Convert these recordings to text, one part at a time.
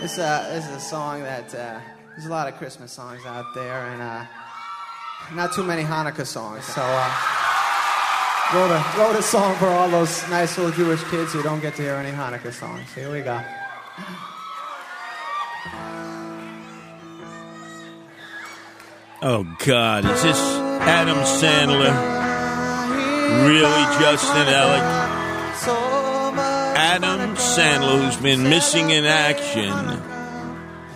This, uh, this is a song that uh, there's a lot of Christmas songs out there, and uh, not too many Hanukkah songs. So, uh, wrote a wrote a song for all those nice little Jewish kids who don't get to hear any Hanukkah songs. Here we go. Oh God, is this Adam Sandler? Really, Justin Alec? Adam Sandler, who's been missing in action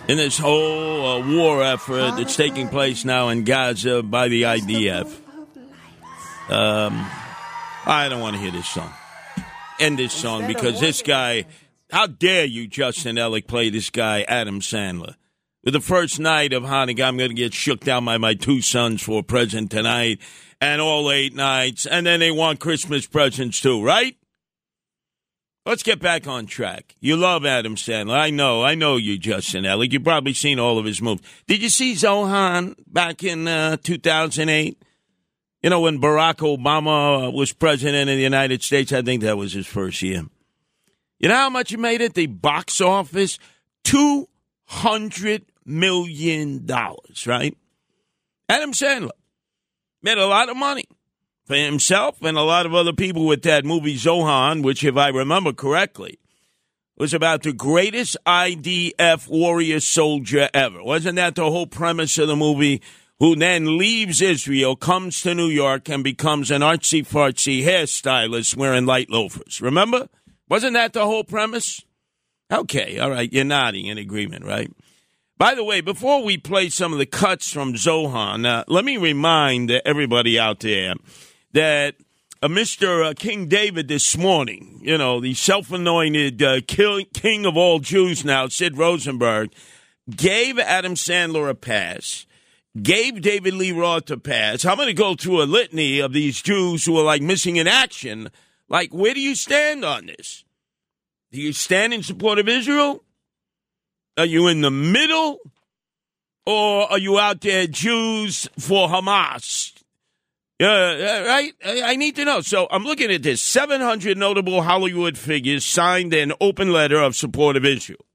in this whole uh, war effort that's taking place now in Gaza by the IDF. Um, I don't want to hear this song. End this song because this guy. How dare you, Justin Ellick, play this guy, Adam Sandler? With the first night of Hanukkah, I'm going to get shook down by my two sons for a present tonight and all eight nights. And then they want Christmas presents too, right? Let's get back on track. You love Adam Sandler. I know. I know you, Justin Ellick. You've probably seen all of his movies. Did you see Zohan back in uh, 2008? You know, when Barack Obama was president of the United States, I think that was his first year. You know how much he made at the box office? Two hundred million dollars, right? Adam Sandler made a lot of money for himself and a lot of other people with that movie Zohan, which, if I remember correctly, was about the greatest IDF warrior soldier ever. Wasn't that the whole premise of the movie? Who then leaves Israel, comes to New York, and becomes an artsy fartsy hairstylist wearing light loafers. Remember? Wasn't that the whole premise? Okay, all right, you're nodding in agreement, right? By the way, before we play some of the cuts from Zohan, uh, let me remind everybody out there that uh, Mr. Uh, King David this morning, you know, the self anointed uh, king, of all Jews now, Sid Rosenberg, gave Adam Sandler a pass, gave David Lee Roth a pass. I'm going to go through a litany of these Jews who are like missing in action. Like, where do you stand on this? Do you stand in support of Israel? Are you in the middle? Or are you out there Jews for Hamas? Yeah, right? I I need to know. So I'm looking at this 700 notable Hollywood figures signed an open letter of support of Israel,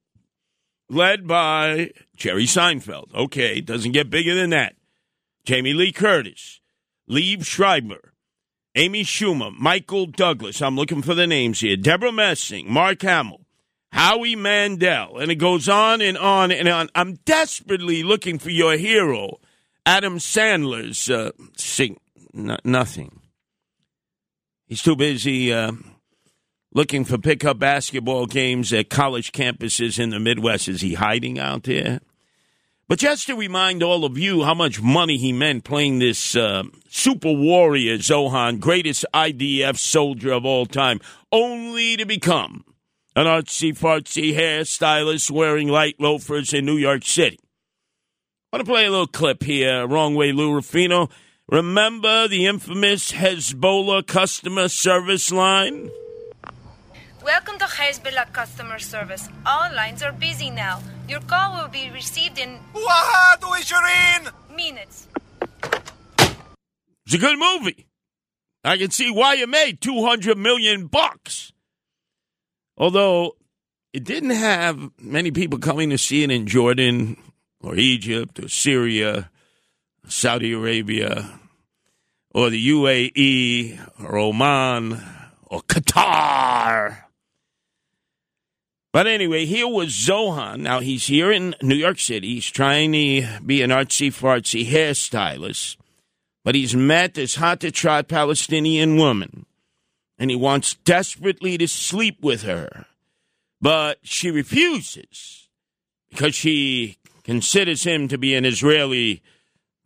led by Jerry Seinfeld. Okay, doesn't get bigger than that. Jamie Lee Curtis, Liev Schreiber, Amy Schumer, Michael Douglas. I'm looking for the names here. Debra Messing, Mark Hamill, Howie Mandel, and it goes on and on and on. I'm desperately looking for your hero, Adam Sandler's uh, sing. Nothing. He's too busy uh, looking for pickup basketball games at college campuses in the Midwest. Is he hiding out there? But just to remind all of you how much money he meant playing this uh, super warrior Zohan, greatest IDF soldier of all time, only to become an artsy fartsy hairstylist wearing light loafers in New York City. I want to play a little clip here. Wrong way, Lou Rufino. Remember the infamous Hezbollah customer service line? Welcome to Hezbollah customer service. All lines are busy now. Your call will be received in Wahadu Shirin! minutes. It's a good movie. I can see why you made 200 million bucks. Although it didn't have many people coming to see it in Jordan or Egypt or Syria, Saudi Arabia, or the UAE or Oman or Qatar. But anyway, here was Zohan. Now he's here in New York City. He's trying to be an artsy fartsy hairstylist, but he's met this hot to trot Palestinian woman, and he wants desperately to sleep with her, but she refuses because she considers him to be an Israeli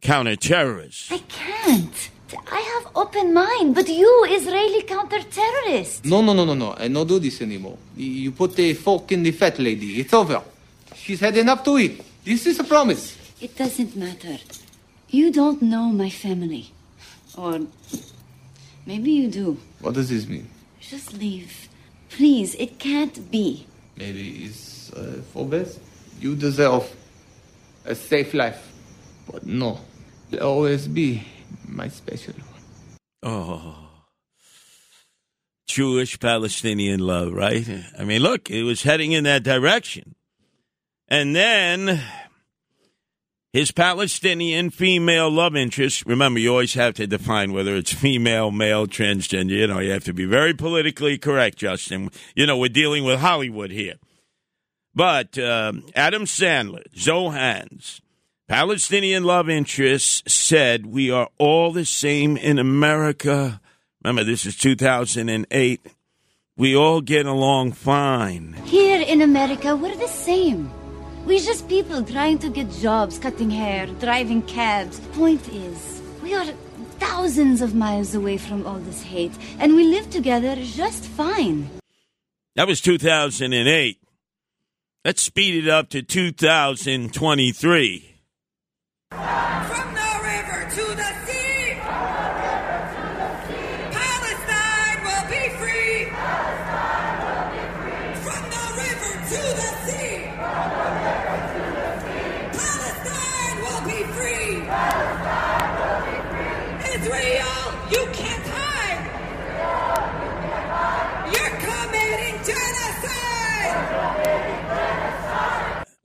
counterterrorist. I can't. I have open mind, but you, Israeli counter-terrorist. No, no, no, no, no. I don't do this anymore. You- You put a fork in the fat lady. It's over. She's had enough to eat. This is a promise. It doesn't matter. You don't know my family. Or maybe you do. What does this mean? Just leave. Please, it can't be. Maybe it's uh, for best. You deserve a safe life. But no, always be my special one. Oh. Jewish Palestinian love, right? I mean, look, it was heading in that direction. And then his Palestinian female love interest, remember, you always have to define whether it's female, male, transgender. You know, you have to be very politically correct, Justin. You know, we're dealing with Hollywood here. But um, Adam Sandler, Zohan's Palestinian love interest said, We are all the same in America. Remember, this is 2008. We all get along fine. Here in America, we're the same. We're just people trying to get jobs, cutting hair, driving cabs. Point is, we are thousands of miles away from all this hate, and we live together just fine. That was 2008. Let's speed it up to 2023. From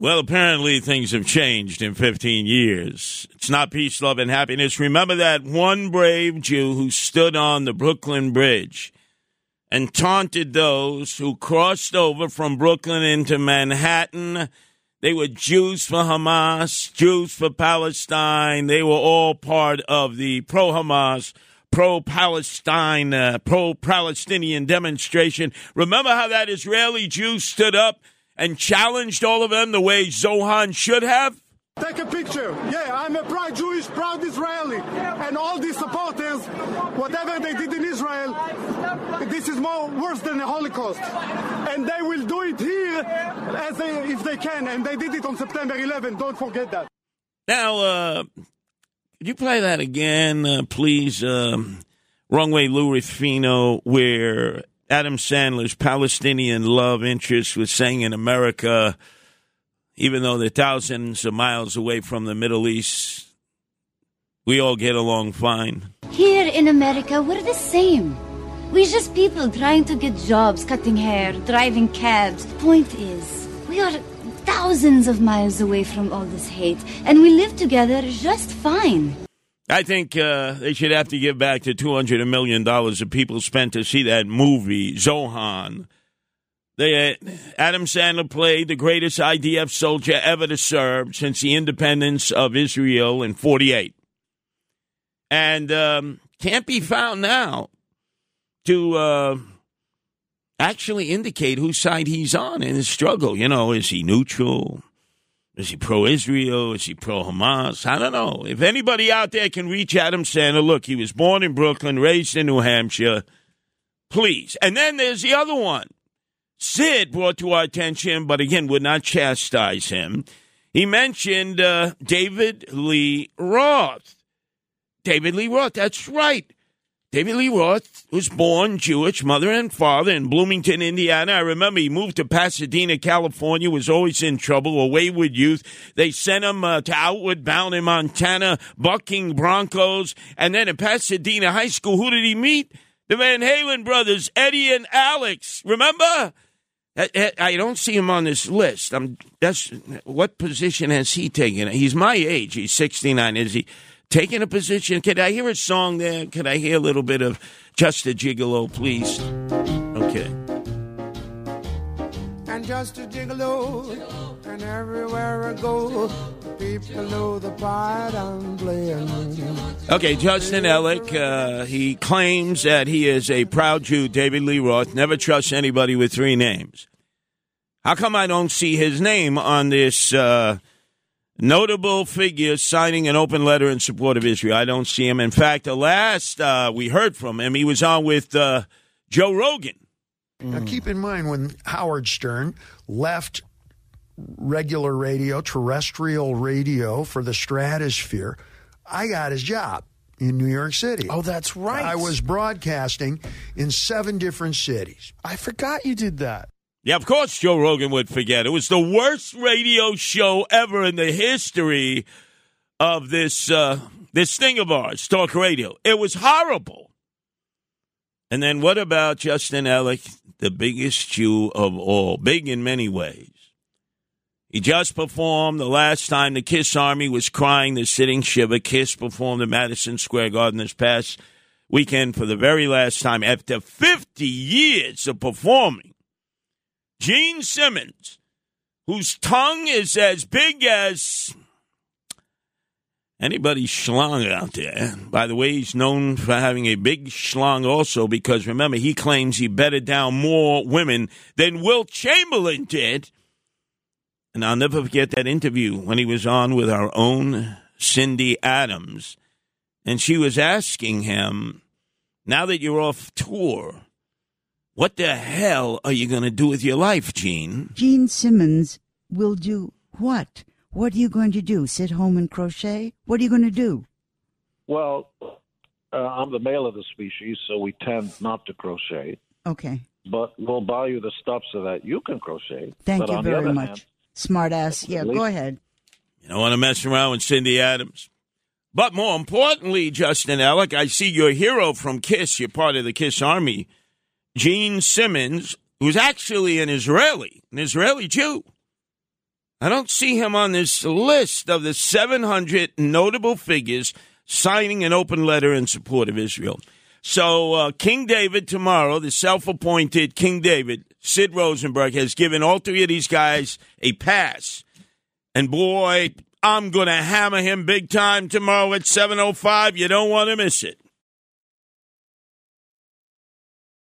Well, apparently things have changed in 15 years. It's not peace, love, and happiness. Remember that one brave Jew who stood on the Brooklyn Bridge and taunted those who crossed over from Brooklyn into Manhattan. They were Jews for Hamas, Jews for Palestine. They were all part of the pro Hamas, pro Palestine, uh, pro Palestinian demonstration. Remember how that Israeli Jew stood up and challenged all of them the way Zohan should have? Take a picture. Yeah, I'm a proud Jewish, proud Israeli. And all these supporters, whatever they did in Israel, this is more worse than the Holocaust. And they will do it here as they, if they can. And they did it on September 11. Don't forget that. Now, uh, could you play that again, uh, please? Um, Wrong Way Lou Rufino, where Adam Sandler's Palestinian love interest was saying in America, even though they're thousands of miles away from the Middle East, we all get along fine. Here in America, we're the same. We're just people trying to get jobs, cutting hair, driving cabs. Point is, we are thousands of miles away from all this hate, and we live together just fine. I think uh, they should have to give back the two hundred million dollars that people spent to see that movie Zohan. They, uh, Adam Sandler played the greatest IDF soldier ever to serve since the independence of Israel in '48, and um, can't be found now to uh, actually indicate whose side he's on in his struggle. You know, is he neutral? Is he pro Israel? Is he pro Hamas? I don't know. If anybody out there can reach Adam Sandler, look, he was born in Brooklyn, raised in New Hampshire. Please. And then there's the other one. Sid brought to our attention, but again, would not chastise him. He mentioned uh, David Lee Roth. David Lee Roth, that's right. David Lee Roth was born Jewish, mother and father in Bloomington, Indiana. I remember he moved to Pasadena, California, was always in trouble, a wayward youth. They sent him uh, to Outward Bound in Montana, bucking Broncos. And then at Pasadena High School, who did he meet? The Van Halen brothers, Eddie and Alex. Remember? I, don't see him on this list. I'm, that's what position has he taken? He's my age. He's 69. Is he taking a position? Can I hear a song there? Can I hear a little bit of Just a Gigolo, please? Okay. And just a gigolo, and everywhere I go, people know the part I'm playing. Okay, Justin Ellick, uh, he claims that he is a proud Jew, David Lee Roth, never trusts anybody with three names. How come I don't see his name on this uh, notable figures signing an open letter in support of Israel? I don't see him. In fact, the last uh, we heard from him, he was on with uh, Joe Rogan. Now, keep in mind when Howard Stern left regular radio, terrestrial radio for the stratosphere, I got his job in New York City. Oh, that's right. I was broadcasting in seven different cities. I forgot you did that. Yeah, of course Joe Rogan would forget. It was the worst radio show ever in the history of this uh, this thing of ours, talk radio. It was horrible. And then what about Justin Ellick, the biggest Jew of all, big in many ways? He just performed the last time the Kiss Army was crying the sitting shiver. Kiss performed at Madison Square Garden this past weekend for the very last time after 50 years of performing. Gene Simmons, whose tongue is as big as anybody's schlong out there. By the way, he's known for having a big schlong also because remember, he claims he bedded down more women than Wilt Chamberlain did. And I'll never forget that interview when he was on with our own Cindy Adams. And she was asking him, now that you're off tour, what the hell are you going to do with your life, Gene? Gene Simmons will do what? What are you going to do? Sit home and crochet? What are you going to do? Well, uh, I'm the male of the species, so we tend not to crochet. Okay. But we'll buy you the stuff so that you can crochet. Thank but you very much. hand, Smart ass. Yeah, At go ahead. You don't want to mess around with Cindy Adams. But more importantly, Justin Alec, I see your hero from Kiss. You're part of the Kiss Army. Gene Simmons, who's actually an Israeli, an Israeli Jew. I don't see him on this list of the 700 notable figures signing an open letter in support of Israel. So, uh, King David tomorrow, the self appointed King David, Sid Rosenberg, has given all three of these guys a pass. And boy, I'm going to hammer him big time tomorrow at 7.05. You don't want to miss it.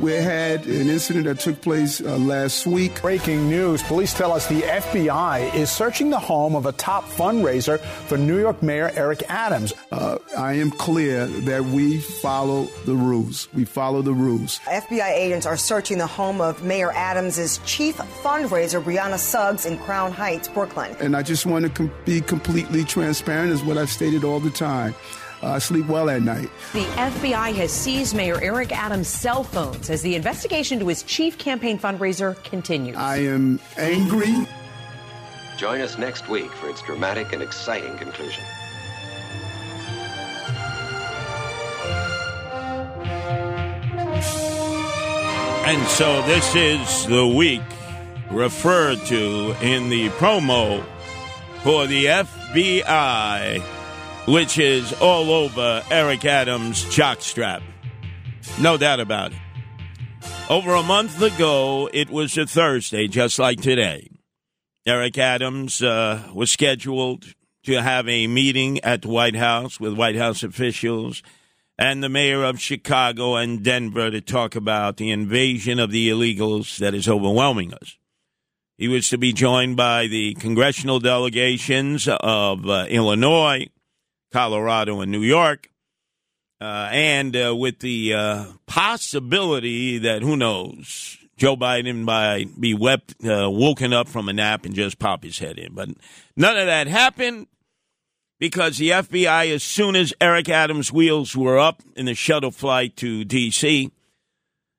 We had an incident that took place uh, last week. Breaking news. Police tell us the FBI is searching the home of a top fundraiser for New York Mayor Eric Adams. Uh, I am clear that we follow the rules. We follow the rules. FBI agents are searching the home of Mayor Adams' chief fundraiser, Brianna Suggs, in Crown Heights, Brooklyn. And I just want to com- be completely transparent, is what I've stated all the time. Uh, I sleep well at night. The FBI has seized Mayor Eric Adams' cell phones as the investigation to his chief campaign fundraiser continues. I am angry. Join us next week for its dramatic and exciting conclusion. And so this is the week referred to in the promo for the FBI, which is all over Eric Adams' jockstrap. No doubt about it. Over a month ago, it was a Thursday, just like today. Eric Adams uh, was scheduled to have a meeting at the White House with White House officials and the mayor of Chicago and Denver to talk about the invasion of the illegals that is overwhelming us. He was to be joined by the congressional delegations of uh, Illinois, Colorado, and New York. Uh, and uh, with the uh, possibility that who knows, Joe Biden might be wept, uh, woken up from a nap and just pop his head in. But none of that happened because the FBI, as soon as Eric Adams' wheels were up in the shuttle flight to D.C.,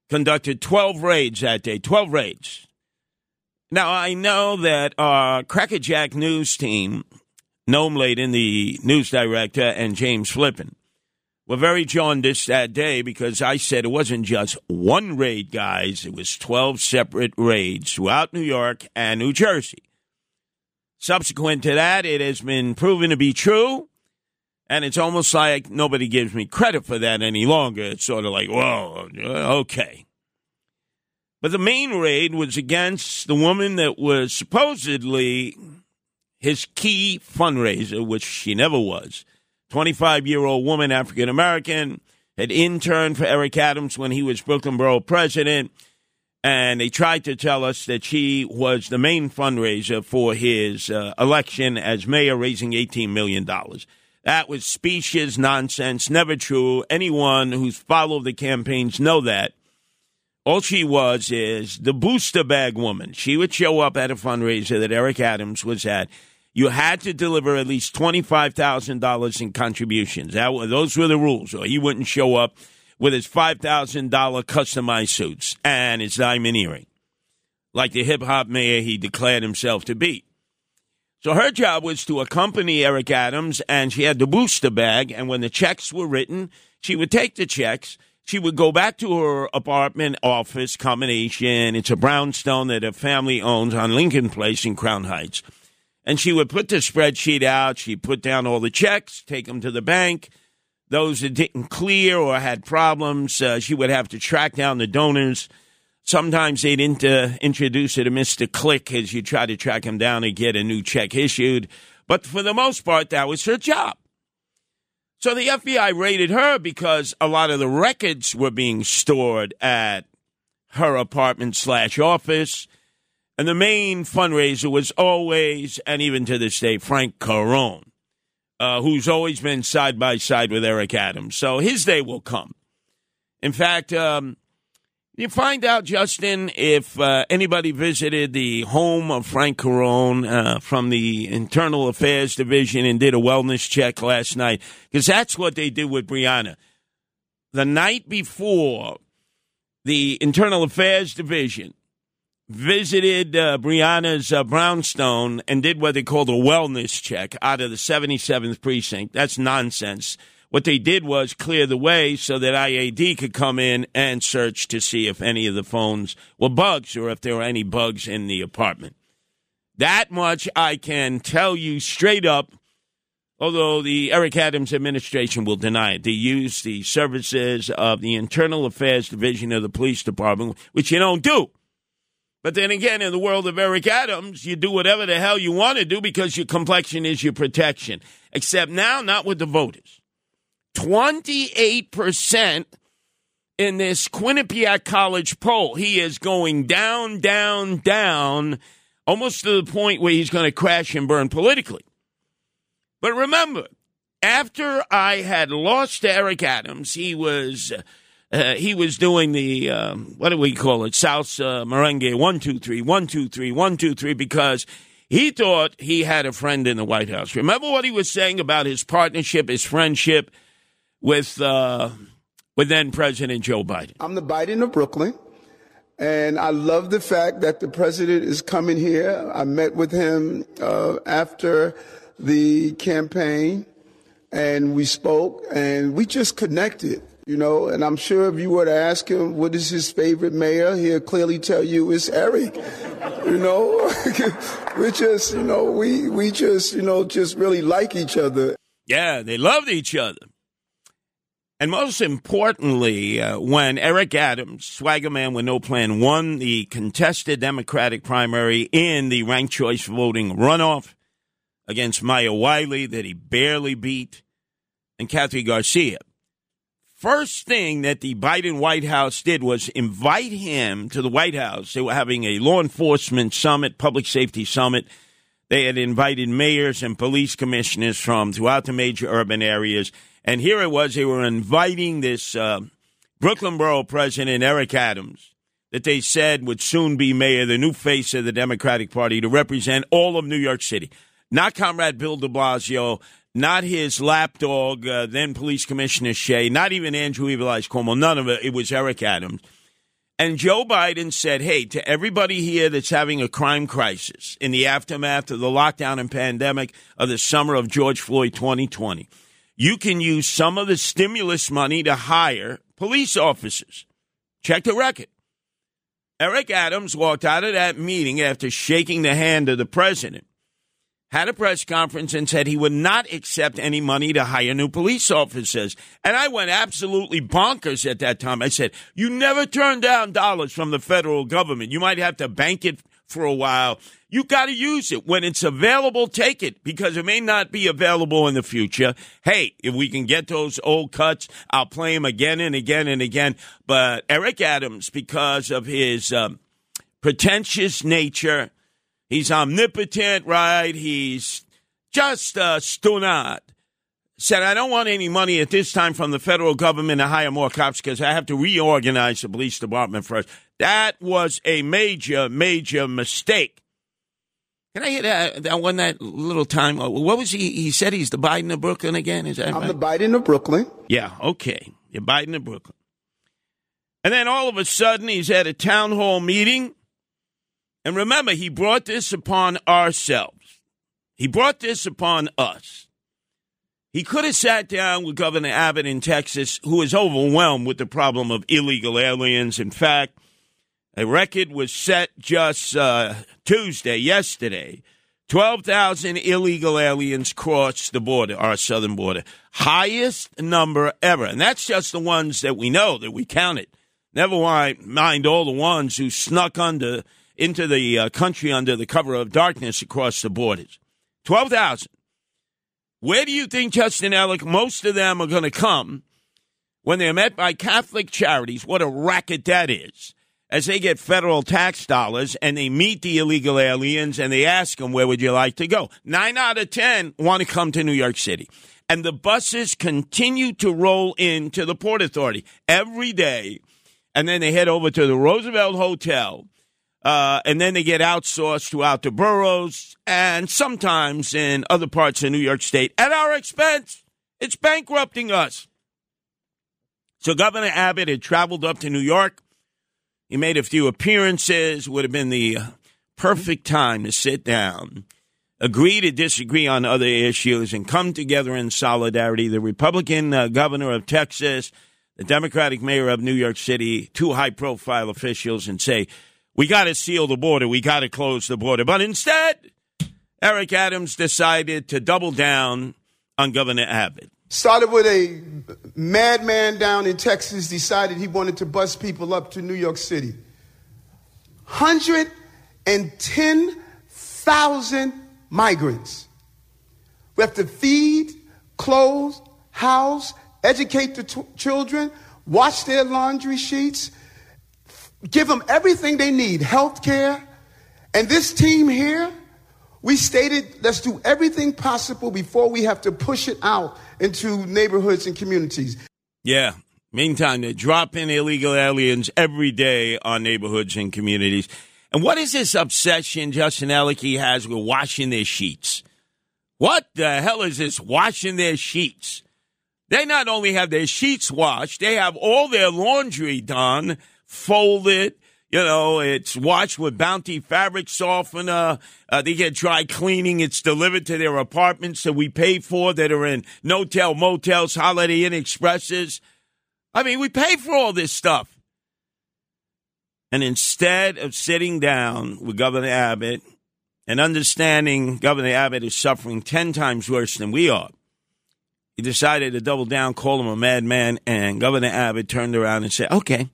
conducted 12 raids that day. 12 raids. Now, I know that our Crackerjack news team, Noam Laden, the news director, and James Flippin, were very jaundiced that day because I said it wasn't just one raid, guys. It was 12 separate raids throughout New York and New Jersey. Subsequent to that, it has been proven to be true. And it's almost like nobody gives me credit for that any longer. It's sort of like, whoa, uh, okay. But the main raid was against the woman that was supposedly his key fundraiser, which she never was. 25 year old woman, African American, had interned for Eric Adams when he was Brooklyn Borough president. And they tried to tell us that she was the main fundraiser for his uh, election as mayor, raising $18 million. That was specious nonsense, never true. Anyone who's followed the campaigns know that. All she was is the booster bag woman. She would show up at a fundraiser that Eric Adams was at. You had to deliver at least $25,000 in contributions. That, those were the rules, or he wouldn't show up with his $5,000 customized suits and his diamond earring, like the hip hop mayor he declared himself to be. So her job was to accompany Eric Adams, and she had the booster bag. And when the checks were written, she would take the checks. She would go back to her apartment office combination. It's a brownstone that her family owns on Lincoln Place in Crown Heights. And she would put the spreadsheet out. She'd put down all the checks, take them to the bank. Those that didn't clear or had problems, uh, she would have to track down the donors. Sometimes they'd inter- introduce her to Mr. Click as you try to track him down and get a new check issued. But for the most part, that was her job. So the FBI raided her because a lot of the records were being stored at her apartment slash office. And the main fundraiser was always, and even to this day, Frank Carone, uh, who's always been side by side with Eric Adams. So his day will come. In fact, um, you find out, Justin, if uh, anybody visited the home of Frank Carone uh, from the Internal Affairs Division and did a wellness check last night, because that's what they did with Brianna. The night before, the Internal Affairs Division visited uh, Brianna's uh, brownstone and did what they called a wellness check out of the 77th precinct. That's nonsense. What they did was clear the way so that IAD could come in and search to see if any of the phones were bugs or if there were any bugs in the apartment. That much I can tell you straight up, although the Eric Adams administration will deny it. They use the services of the Internal Affairs Division of the Police Department, which you don't do. But then again, in the world of Eric Adams, you do whatever the hell you want to do because your complexion is your protection. Except now, not with the voters. 28% in this Quinnipiac College poll. He is going down, down, down, almost to the point where he's going to crash and burn politically. But remember, after I had lost to Eric Adams, he was. Uh, he was doing the um, what do we call it? South uh, merengue one two three one two three one two three because he thought he had a friend in the White House. Remember what he was saying about his partnership, his friendship with uh, with then President Joe Biden. I'm the Biden of Brooklyn. And I love the fact that the president is coming here. I met with him uh, after the campaign and we spoke and we just connected, you know. And I'm sure if you were to ask him what is his favorite mayor, he'll clearly tell you it's Eric. you know, we just, you know, we, we just, you know, just really like each other. Yeah, they loved each other. And most importantly, uh, when Eric Adams, swagger man with no plan, won the contested Democratic primary in the ranked choice voting runoff against Maya Wiley that he barely beat, and Kathy Garcia, First thing that the Biden White House did was invite him to the White House. They were having a law enforcement summit, public safety summit. They had invited mayors and police commissioners from throughout the major urban areas. And here it was, they were inviting this uh, Brooklyn Borough President, Eric Adams, that they said would soon be mayor, the new face of the Democratic Party, to represent all of New York City. Not Comrade Bill de Blasio, not his lapdog, uh, then Police Commissioner Shea, not even Andrew Evil Eyes Cuomo, none of it. It was Eric Adams. And Joe Biden said, hey, to everybody here that's having a crime crisis in the aftermath of the lockdown and pandemic of the summer of George Floyd 2020, you can use some of the stimulus money to hire police officers. Check the record. Eric Adams walked out of that meeting after shaking the hand of the president had a press conference and said he would not accept any money to hire new police officers. And I went absolutely bonkers at that time. I said, You never turn down dollars from the federal government. You might have to bank it for a while. You got to use it. When it's available, take it because it may not be available in the future. Hey, if we can get those old cuts, I'll play them again and again and again. But Eric Adams, because of his um, pretentious nature, He's omnipotent, right? He's just a stunad. Said, I don't want any money at this time from the federal government to hire more cops because I have to reorganize the police department first. That was a major, major mistake. Can I hear that, that one, that little time? Uh, what was he? He said he's the Biden of Brooklyn again? Is that I'm right? the Biden of Brooklyn. Yeah, okay. You're Biden of Brooklyn. And then all of a sudden, he's at a town hall meeting and remember, he brought this upon ourselves. He brought this upon us. He could have sat down with Governor Abbott in Texas, who is overwhelmed with the problem of illegal aliens. In fact, a record was set just uh, Tuesday, yesterday. 12,000 illegal aliens crossed the border, our southern border. Highest number ever. And that's just the ones that we know, that we counted. Never mind all the ones who snuck under into the uh, country under the cover of darkness across the borders. 12,000. Where do you think, Justin Ellick, most of them are going to come when they're met by Catholic charities? What a racket that is. As they get federal tax dollars and they meet the illegal aliens and they ask them, where would you like to go? Nine out of 10 want to come to New York City. And the buses continue to roll into the Port Authority every day. And then they head over to the Roosevelt Hotel uh, and then they get outsourced throughout the boroughs and sometimes in other parts of New York State at our expense. It's bankrupting us. So Governor Abbott had traveled up to New York. He made a few appearances. Would have been the uh, perfect time to sit down, agree to disagree on other issues, and come together in solidarity. The Republican uh, governor of Texas, the Democratic mayor of New York City, two high profile officials, and say, we got to seal the border. We got to close the border. But instead, Eric Adams decided to double down on Governor Abbott. Started with a madman down in Texas, decided he wanted to bus people up to New York City. 110,000 migrants. We have to feed, clothe, house, educate the t- children, wash their laundry sheets, give them everything they need health care. And this team here, we stated let's do everything possible before we have to push it out into neighborhoods and communities. Yeah. Meantime, they're dropping illegal aliens every day on neighborhoods and communities. And what is this obsession Justin Ellicky has with washing their sheets? What the hell is this washing their sheets? They not only have their sheets washed, they have all their laundry done folded. You know, it's washed with Bounty fabric softener. Uh, they get dry cleaning. It's delivered to their apartments that we pay for that are in no-tell motels, Holiday Inn Expresses. I mean, we pay for all this stuff. And instead of sitting down with Governor Abbott and understanding Governor Abbott is suffering 10 times worse than we are, he decided to double down, call him a madman, and Governor Abbott turned around and said, okay,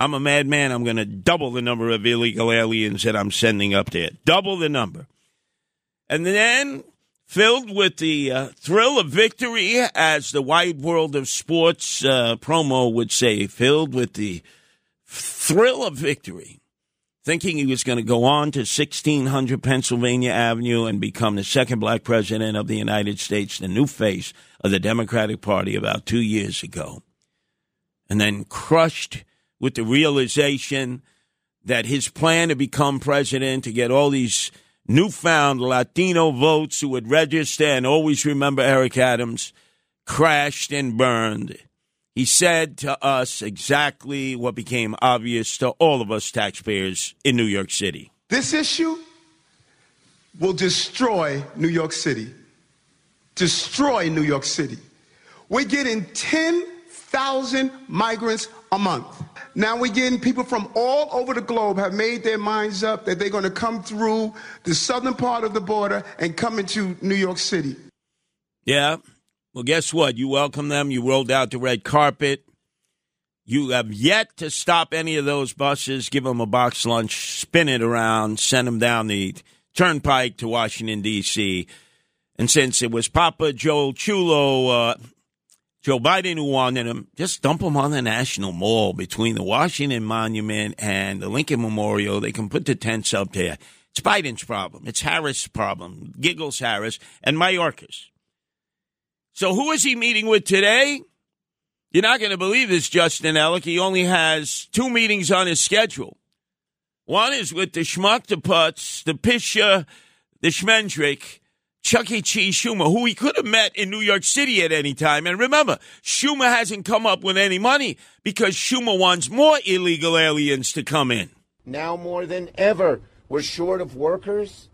I'm a madman. I'm going to double the number of illegal aliens that I'm sending up there. Double the number. And then filled with the uh, thrill of victory, as the wide world of sports uh, promo would say, filled with the thrill of victory, thinking he was going to go on to 1600 Pennsylvania Avenue and become the second black president of the United States, the new face of the Democratic Party about two years ago. And then crushed with the realization that his plan to become president, to get all these newfound Latino votes who would register and always remember Eric Adams crashed and burned. He said to us exactly what became obvious to all of us taxpayers in New York City. This issue will destroy New York City. Destroy New York City. We're getting 10,000 migrants a month. Now we're getting people from all over the globe have made their minds up that they're going to come through the southern part of the border and come into New York City. Yeah. Well, guess what? You welcome them. You rolled out the red carpet. You have yet to stop any of those buses, give them a box lunch, spin it around, send them down the turnpike to Washington, D.C. And since it was Papa Joe Chulo, uh, Joe Biden who wanted him, just dump him on the National Mall between the Washington Monument and the Lincoln Memorial. They can put the tents up there. It's Biden's problem. It's Harris' problem. Giggles Harris and Mayorkas. So who is he meeting with today? You're not going to believe this, Justin Ellick. He only has two meetings on his schedule. One is with the Schmuck, the Putz, the Pisha, the Schmendrick, Chuck E. Cheese Schumer, who he could have met in New York City at any time. And remember, Schumer hasn't come up with any money because Schumer wants more illegal aliens to come in. Now more than ever, we're short of workers.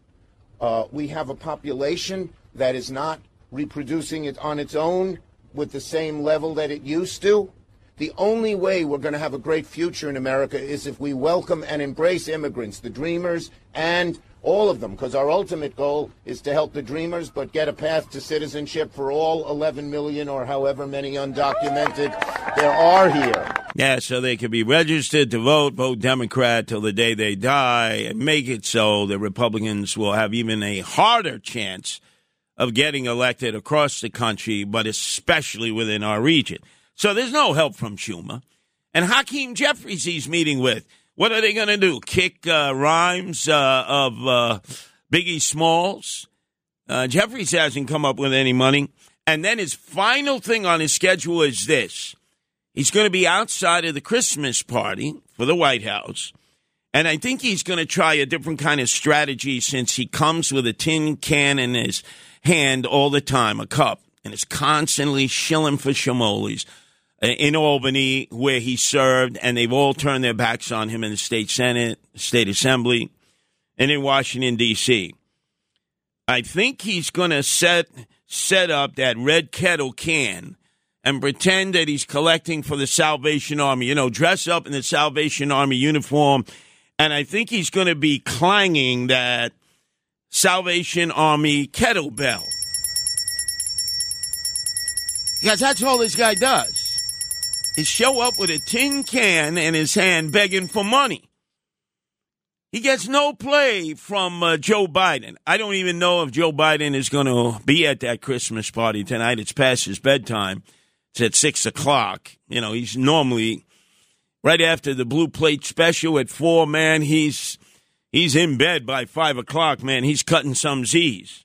Uh, we have a population that is not reproducing it on its own with the same level that it used to. The only way we're going to have a great future in America is if we welcome and embrace immigrants, the dreamers, and all of them, because our ultimate goal is to help the dreamers, but get a path to citizenship for all 11 million or however many undocumented there are here. Yeah, so they can be registered to vote, vote Democrat till the day they die, and make it so the Republicans will have even a harder chance of getting elected across the country, but especially within our region. So there's no help from Schumer. And Hakeem Jeffries he's meeting with. What are they going to do? Kick uh, rhymes uh, of uh, Biggie Smalls? Uh, Jeffries hasn't come up with any money. And then his final thing on his schedule is this he's going to be outside of the Christmas party for the White House. And I think he's going to try a different kind of strategy since he comes with a tin can in his hand all the time, a cup, and is constantly shilling for Shamolis in Albany, where he served, and they've all turned their backs on him in the state senate, state assembly, and in Washington D.C. I think he's going to set set up that red kettle can and pretend that he's collecting for the Salvation Army. You know, dress up in the Salvation Army uniform, and I think he's going to be clanging that Salvation Army kettlebell. Because that's all this guy does show up with a tin can in his hand begging for money. He gets no play from uh, Joe Biden. I don't even know if Joe Biden is going to be at that Christmas party tonight. It's past his bedtime. It's at six o'clock. You know, he's normally right after the blue plate special at four. Man, he's he's in bed by five o'clock. Man, he's cutting some Z's.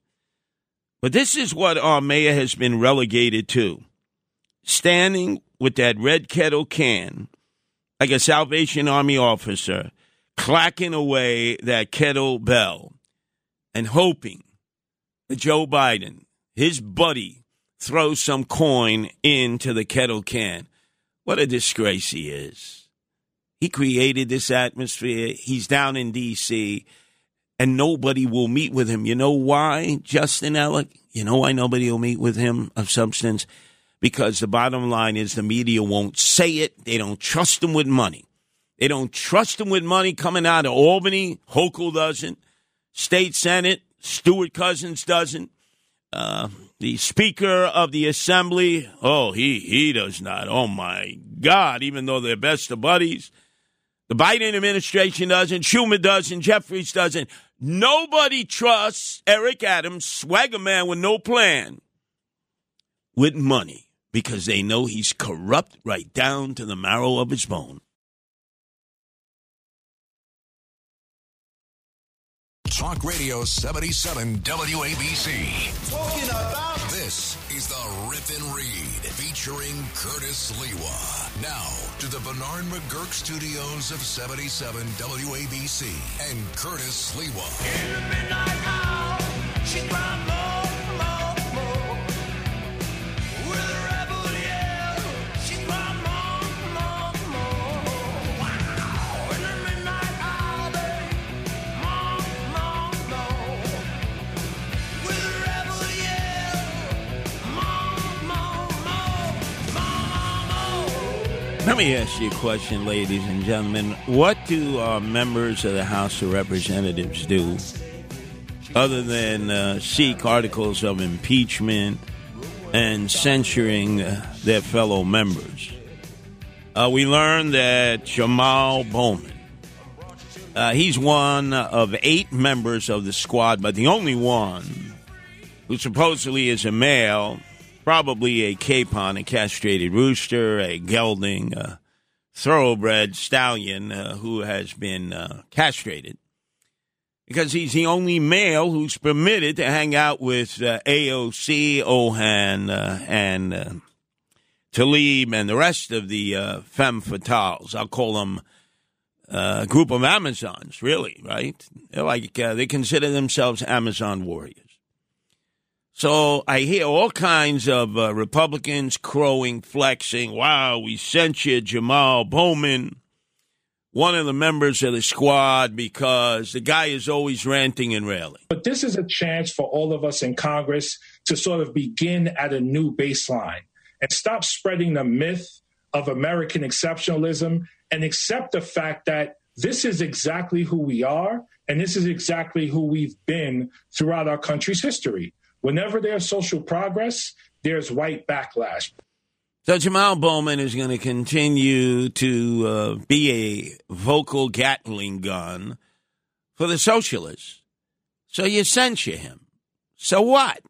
But this is what our mayor has been relegated to: standing with that red kettle can, like a Salvation Army officer, clacking away that kettle bell and hoping that Joe Biden, his buddy, throws some coin into the kettle can. What a disgrace he is. He created this atmosphere. He's down in D.C., and nobody will meet with him. You know why, Justin Alec? You know why nobody will meet with him of substance? Because the bottom line is the media won't say it. They don't trust them with money. They don't trust them with money coming out of Albany. Hochul doesn't. State Senate, Stewart Cousins doesn't. Uh, the Speaker of the Assembly, oh, he he does not. Oh my God! Even though they're best of buddies, the Biden administration doesn't. Schumer doesn't. Jeffries doesn't. Nobody trusts Eric Adams, swagger man with no plan, with money because they know he's corrupt right down to the marrow of his bone. Talk Radio 77 WABC. Talking about This is the Rip and Read featuring Curtis Sliwa. Now to the Bernard McGuirk studios of 77 WABC and Curtis Sliwa. Me ask you a question, ladies and gentlemen. What do uh, members of the House of Representatives do other than uh, seek articles of impeachment and censuring uh, their fellow members? Uh, we learned that Jamal Bowman, uh, he's one of eight members of the squad, but the only one who supposedly is a male probably a capon, a castrated rooster, a gelding, a thoroughbred stallion uh, who has been uh, castrated. Because he's the only male who's permitted to hang out with uh, AOC, Ilhan, uh, and uh, Tlaib, and the rest of the uh, femme fatales. I'll call them a group of Amazons, really, right? They're like they consider themselves Amazon warriors. So I hear all kinds of uh, Republicans crowing, flexing. Wow, we sent you Jamal Bowman, one of the members of the squad, because the guy is always ranting and railing. But this is a chance for all of us in Congress to sort of begin at a new baseline and stop spreading the myth of American exceptionalism and accept the fact that this is exactly who we are and this is exactly who we've been throughout our country's history. Whenever there's social progress, there's white backlash. So Jamal Bowman is going to continue to uh, be a vocal Gatling gun for the socialists. So you censure him. So what?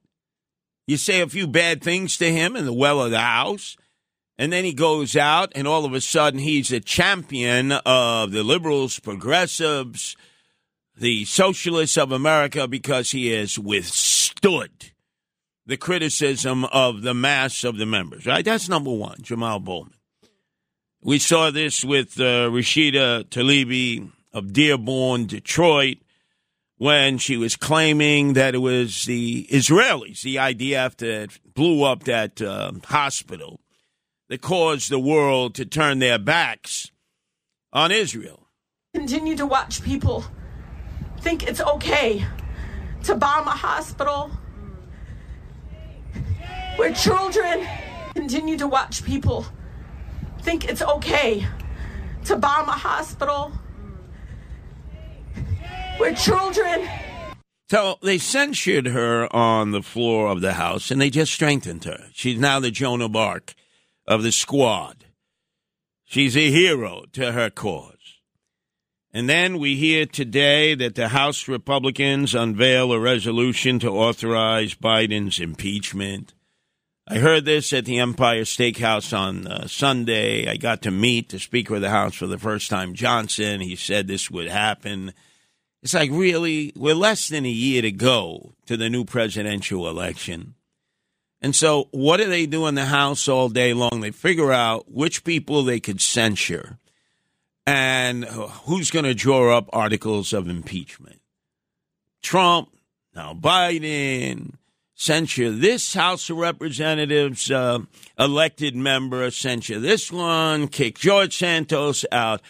You say a few bad things to him in the well of the house, and then he goes out, and all of a sudden he's a champion of the liberals, progressives, the socialists of America because he has withstood the criticism of the mass of the members, right? That's number one, Jamal Bowman. We saw this with uh, Rashida Tlaib of Dearborn, Detroit, when she was claiming that it was the Israelis, the IDF, that blew up that uh, hospital that caused the world to turn their backs on Israel. Continue to watch people think it's okay to bomb a hospital where children continue to watch people think it's okay to bomb a hospital where children So they censured her on the floor of the House and they just strengthened her. She's now the Joan of Arc of the squad. She's a hero to her cause. And then we hear today that the House Republicans unveil a resolution to authorize Biden's impeachment. I heard this at the Empire Steakhouse on uh, Sunday. I got to meet the Speaker of the House for the first time, Johnson. He said this would happen. It's like, really? We're less than a year to go to the new presidential election. And so, what do they do in the House all day long? They figure out which people they could censure and who's going to draw up articles of impeachment. Trump, now Biden, censure this House of Representatives uh, elected member, censure this one, kick George Santos out.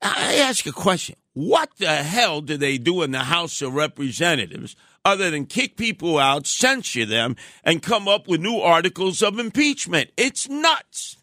I ask a question. What the hell do they do in the House of Representatives other than kick people out, censure them, and come up with new articles of impeachment? It's nuts.